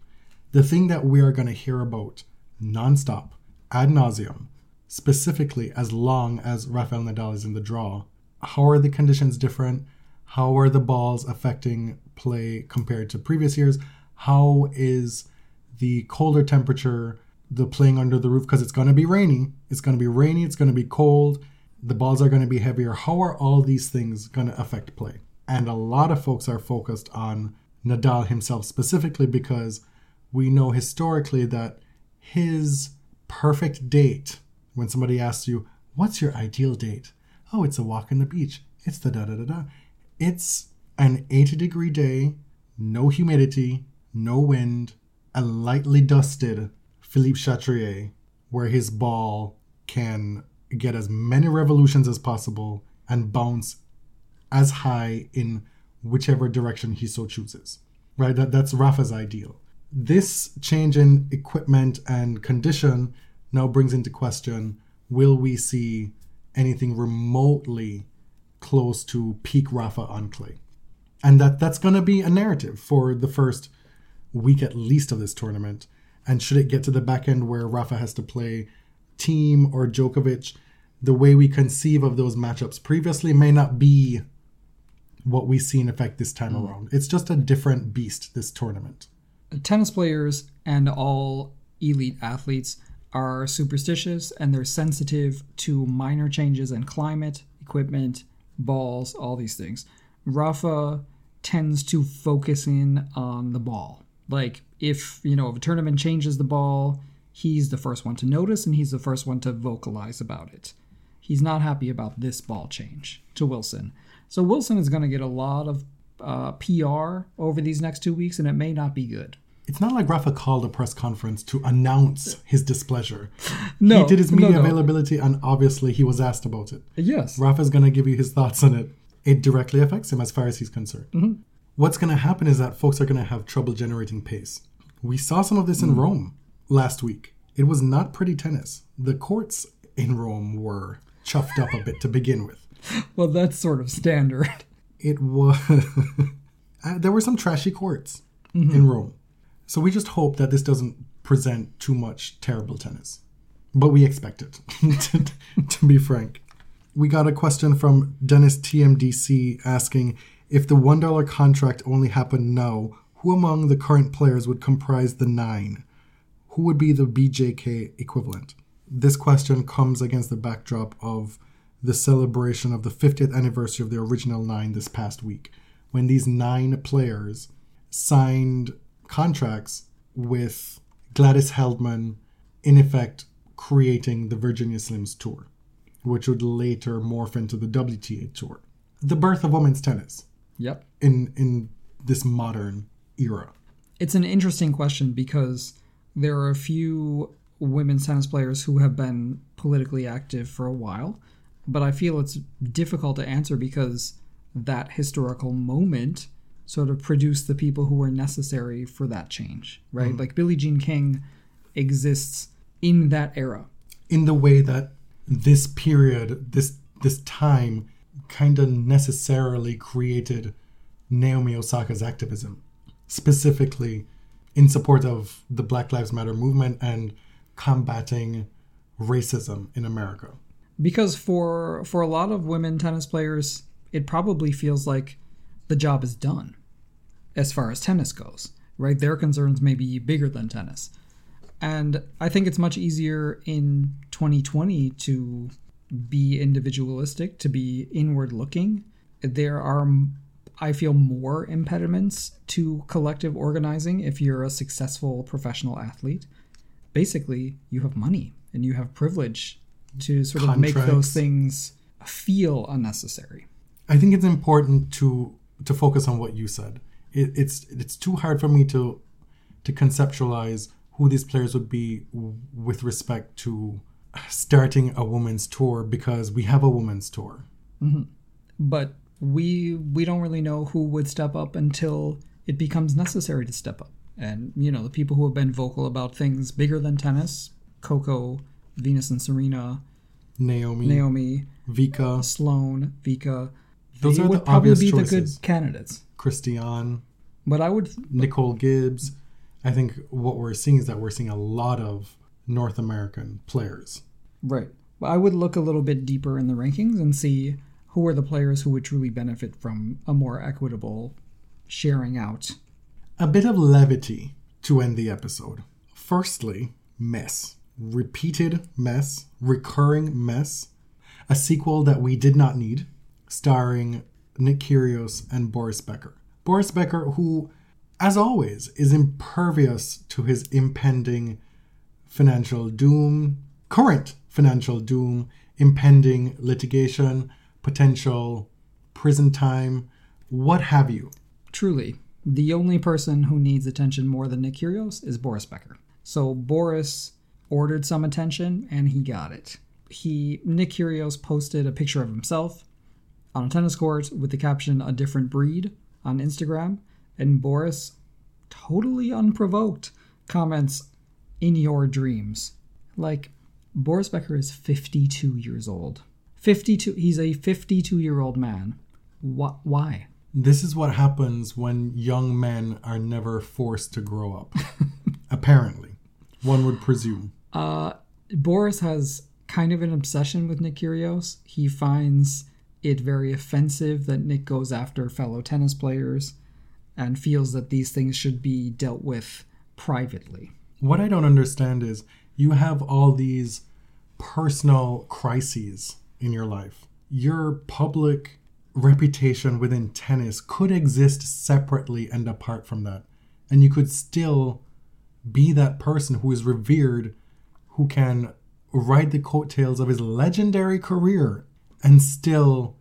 The thing that we are going to hear about nonstop, ad nauseum, specifically as long as Rafael Nadal is in the draw, how are the conditions different? How are the balls affecting play compared to previous years? How is the colder temperature, the playing under the roof, because it's going to be rainy. It's going to be rainy, it's going to be cold, the balls are going to be heavier. How are all these things going to affect play? And a lot of folks are focused on Nadal himself specifically because we know historically that his perfect date, when somebody asks you, What's your ideal date? Oh, it's a walk on the beach. It's the da da da da. It's an 80 degree day, no humidity, no wind, a lightly dusted Philippe Chatrier, where his ball can get as many revolutions as possible and bounce as high in whichever direction he so chooses. Right? That, that's Rafa's ideal. This change in equipment and condition now brings into question will we see anything remotely close to peak Rafa on clay? And that, that's going to be a narrative for the first week at least of this tournament. And should it get to the back end where Rafa has to play Thiem or Djokovic, the way we conceive of those matchups previously may not be what we see in effect this time mm. around. It's just a different beast this tournament. Tennis players and all elite athletes are superstitious and they're sensitive to minor changes in climate, equipment, balls, all these things. Rafa tends to focus in on the ball. Like if, you know, if a tournament changes the ball, he's the first one to notice and he's the first one to vocalize about it. He's not happy about this ball change to Wilson. So Wilson is going to get a lot of uh, PR over these next two weeks, and it may not be good. It's not like Rafa called a press conference to announce his displeasure. No, he did his media no. availability, and obviously he was asked about it. Yes. Rafa's going to give you his thoughts on it. It directly affects him as far as he's concerned. Mm-hmm. What's going to happen is that folks are going to have trouble generating pace. We saw some of this in Rome last week. It was not pretty tennis. The courts in Rome were chuffed up a bit to begin with. Well, that's sort of standard. It was. uh, there were some trashy courts Mm-hmm. in Rome. So we just hope that this doesn't present too much terrible tennis. But we expect it, to, to be frank. We got a question from Dennis TMDC asking if the $1 contract only happened now, who among the current players would comprise the nine? Who would be the BJK equivalent? This question comes against the backdrop of the celebration of the 50th anniversary of the original nine this past week, when these nine players signed contracts with Gladys Heldman, in effect creating the Virginia Slims Tour, which would later morph into the WTA Tour. The birth of women's tennis Yep. in in this modern era. It's an interesting question because there are a few women's tennis players who have been politically active for a while, but I feel it's difficult to answer because that historical moment sort of produce the people who were necessary for that change, right? Mm-hmm. Like Billie Jean King exists in that era. in the way that this period, this this time, kind of necessarily created Naomi Osaka's activism, specifically in support of the Black Lives Matter movement and combating racism in America. because for for a lot of women tennis players it probably feels like the job is done as far as tennis goes right? Their concerns may be bigger than tennis. And i think it's much easier in 2020 to be individualistic to be inward looking there are i feel more impediments to collective organizing if you're a successful professional athlete. Basically you have money and you have privilege to sort of make those things feel unnecessary. I think it's important to to focus on what you said. It, it's it's too hard for me to to conceptualize who these players would be w- with respect to starting a women's tour because we have a women's tour. Mm-hmm. But we we don't really know who would step up until it becomes necessary to step up. And you know, the people who have been vocal about things bigger than tennis, Coco, Venus and Serena, Naomi, Naomi, Vika, Sloane, Vika, Those would the probably obvious be choices. the good candidates. Christian, But I would Nicole Gibbs. I think what we're seeing is that we're seeing a lot of North American players. Right. Well, I would look a little bit deeper in the rankings and see who are the players who would truly benefit from a more equitable sharing out. A bit of levity to end the episode. Firstly, mess. Repeated mess, recurring mess. A sequel that we did not need, starring Nick Kyrgios and Boris Becker. Boris Becker, who, as always, is impervious to his impending financial doom, current financial doom, impending litigation, potential prison time, what have you. Truly, the only person who needs attention more than Nick Kyrgios is Boris Becker. So Boris ordered some attention and he got it. He Nick Kyrgios posted a picture of himself on a tennis court with the caption "A different breed" on Instagram, and Boris, totally unprovoked, comments, "In your dreams." Like Boris Becker is 52 years old. 52. He's a 52 year old man. What? Why? This is what happens when young men are never forced to grow up. Apparently, one would presume. Uh, Boris has kind of an obsession with Nick Kyrgios. He finds it very offensive that Nick goes after fellow tennis players and feels that these things should be dealt with privately. What I don't understand is you have all these personal crises in your life. Your public reputation within tennis could exist separately and apart from that. And you could still be that person who is revered, who can ride the coattails of his legendary career and still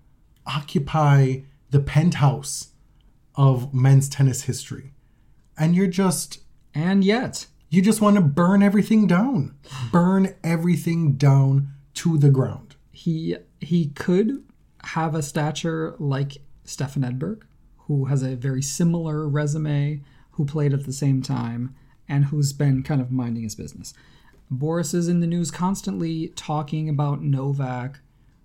occupy the penthouse of men's tennis history. And you're just And yet, You just want to burn everything down. Burn everything down to the ground. he he could have a stature like Stefan Edberg, who has a very similar resume, who played at the same time, and who's been kind of minding his business. Boris is in the news constantly talking about Novak,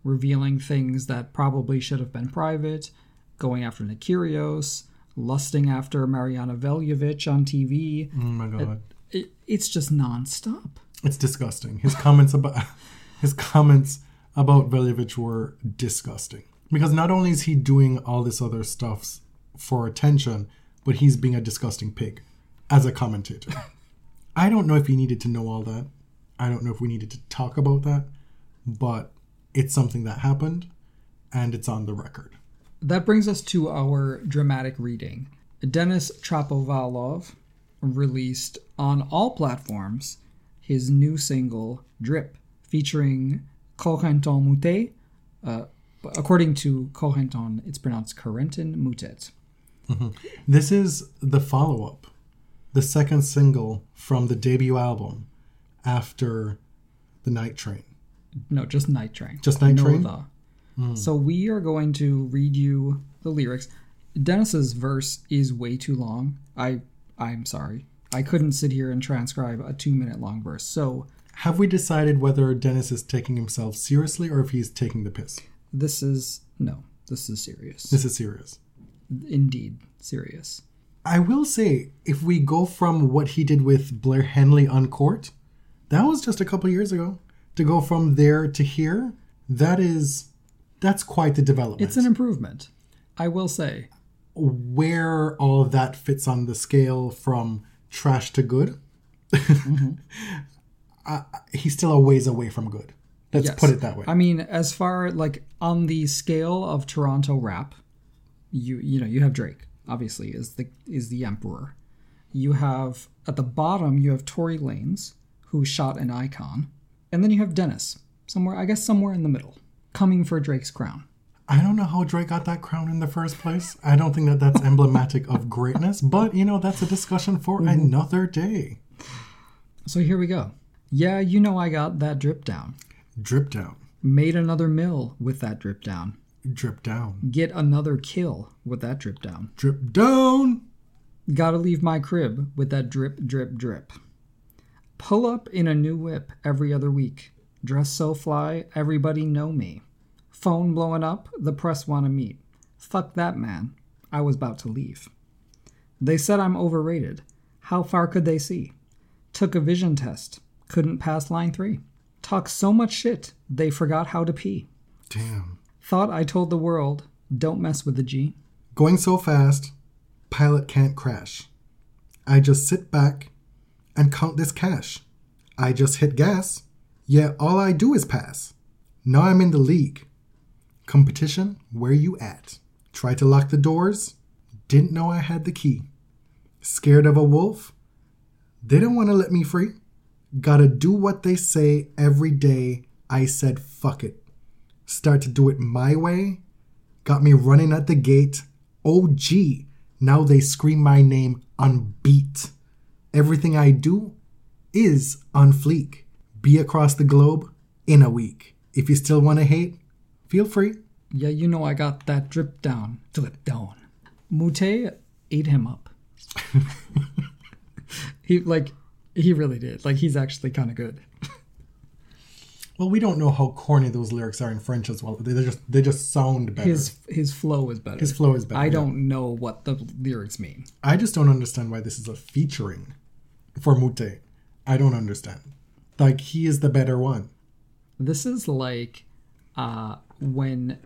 revealing things that probably should have been private, going after Nick Kyrgios, lusting after Mariana Veljovic on TV. Oh my god. It, it's just nonstop. It's disgusting. His comments about his comments about Veljovic were disgusting. Because not only is he doing all this other stuff for attention, but he's being a disgusting pig as a commentator. I don't know if he needed to know all that. I don't know if we needed to talk about that, but it's something that happened and it's on the record. That brings us to our dramatic reading. Denis Shapovalov released on all platforms his new single Drip, featuring Corentin Moutet. Uh, according to Corentin, it's pronounced Corentin Moutet. This is the follow up, the second single from the debut album after The Night Train. No, just Night Train. Just Night no Train? the. Hmm. So we are going to read you the lyrics. Denis's verse is way too long. I I'm sorry. I couldn't sit here and transcribe a two minute long verse. So Have we decided whether Denis is taking himself seriously or if he's taking the piss? this is no, this is serious. This is serious. Indeed, serious. I will say, if we go from what he did with Blair Henley on court, that was just a couple years ago. To go from there to here, that is, that's quite the development. It's an improvement. I will say. Where all of that fits on the scale from trash to good, mm-hmm. I- he's still a ways away from good. Let's Yes. put it that way. I mean, as far like on the scale of Toronto rap, you you know you have Drake obviously is the is the emperor. You have at the bottom you have Tory Lanez who shot an icon, and then you have Denis somewhere I guess somewhere in the middle coming for Drake's crown. I don't know how Drake got that crown in the first place. I don't think that that's emblematic of greatness, but you know, that's a discussion for Mm-hmm. another day. So here we go. Yeah, you know I got that drip down. Drip down, Made another mill with that drip down. drip down, Get another kill with that drip down. drip down. Gotta leave my crib with that drip, drip, drip. Pull up in a new whip every other week. Dress so fly, everybody know me. Phone blowing up, the press wanna meet. Fuck that man. I was about to leave. They said I'm overrated. How far could they see? Took a vision test. Couldn't pass line three. Talk so much shit, they forgot how to pee. Damn. Thought I told the world, don't mess with the G. Going so fast, pilot can't crash. I just sit back and count this cash. I just hit gas, yet all I do is pass. Now I'm in the league. Competition, where you at? Try to lock the doors, didn't know I had the key. Scared of a wolf? They don't want to let me free. Gotta do what they say every day. I said fuck it. Start to do it my way. Got me running at the gate. Oh gee, now they scream my name on beat. Everything I do is on fleek. Be across the globe in a week. If you still want to hate, feel free. Yeah, you know I got that drip down. Drip down. Mute ate him up. he like he really did. Like he's actually kind of good. Well, we don't know how corny those lyrics are in French as well. They just they just sound better. His his flow is better. His flow is better, I yeah. don't know what the lyrics mean. I just don't understand why this is a featuring for Mute. I don't understand. Like he is the better one. This is like uh, when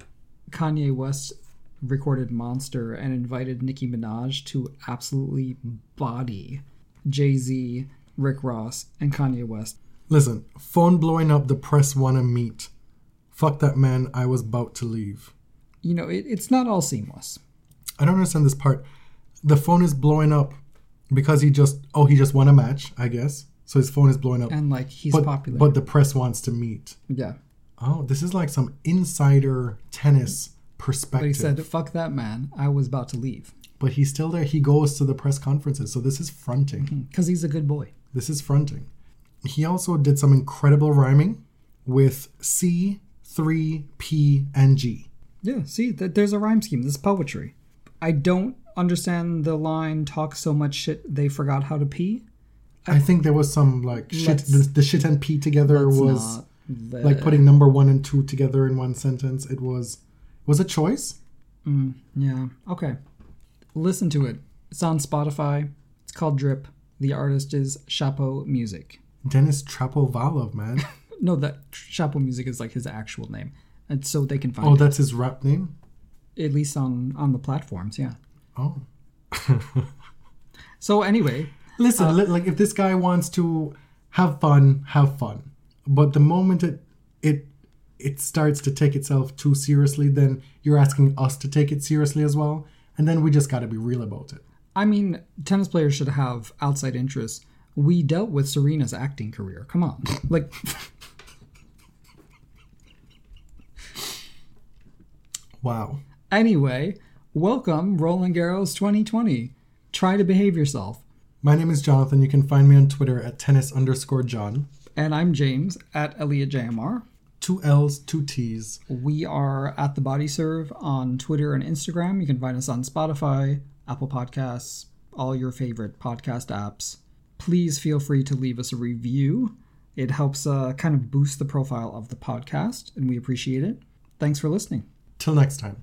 Kanye West recorded Monster and invited Nicki Minaj to absolutely body Jay Z, Rick Ross, and Kanye West. Listen, phone blowing up, the press wanna meet. Fuck that man, I was about to leave. You know, it, it's not all seamless. I don't understand this part. The phone is blowing up because he just oh he just won a match, I guess. So his phone is blowing up. And like he's but, popular. but the press wants to meet. yeah. Oh, this is like some insider tennis But perspective. he said, fuck that man. I was about to leave. but he's still there. He goes to the press conferences. So this is fronting. Mm-hmm. Because he's a good boy. This is fronting. He also did some incredible rhyming with C, 3, P, and G. Yeah, see, th- there's a rhyme scheme. This is poetry. I don't understand the line talk so much shit they forgot how to pee. I think there was some like shit. The, the shit and P together was the- like putting number one and two together in one sentence. It was was a choice. Mm, yeah, okay. Listen to it. It's on Spotify. It's called Drip. The artist is Chapeau Music. Denis Trapovalov, man. No, that Chapeau Music is like his actual name. And so they can find oh, it. that's his rap name. At least on on the platforms, yeah. Oh, So anyway, listen. Uh, li- like if this guy wants to have fun, have fun. But the moment it it it starts to take itself too seriously, then you're asking us to take it seriously as well. And then we just got to be real about it. I mean, tennis players should have outside interests. We dealt with Serena's acting career. Come on. Like Wow. anyway, welcome Roland Garros 2020. Try to behave yourself. My name is Jonathan. You can find me on Twitter at tennis underscore John. And I'm James at Elliott JMR. Two L's, two T's. We are at the Body Serve on Twitter and Instagram. You can find us on Spotify, Apple Podcasts, all your favorite podcast apps. Please feel free to leave us a review. It helps uh, kind of boost the profile of the podcast, and we appreciate it. Thanks for listening. Till next time.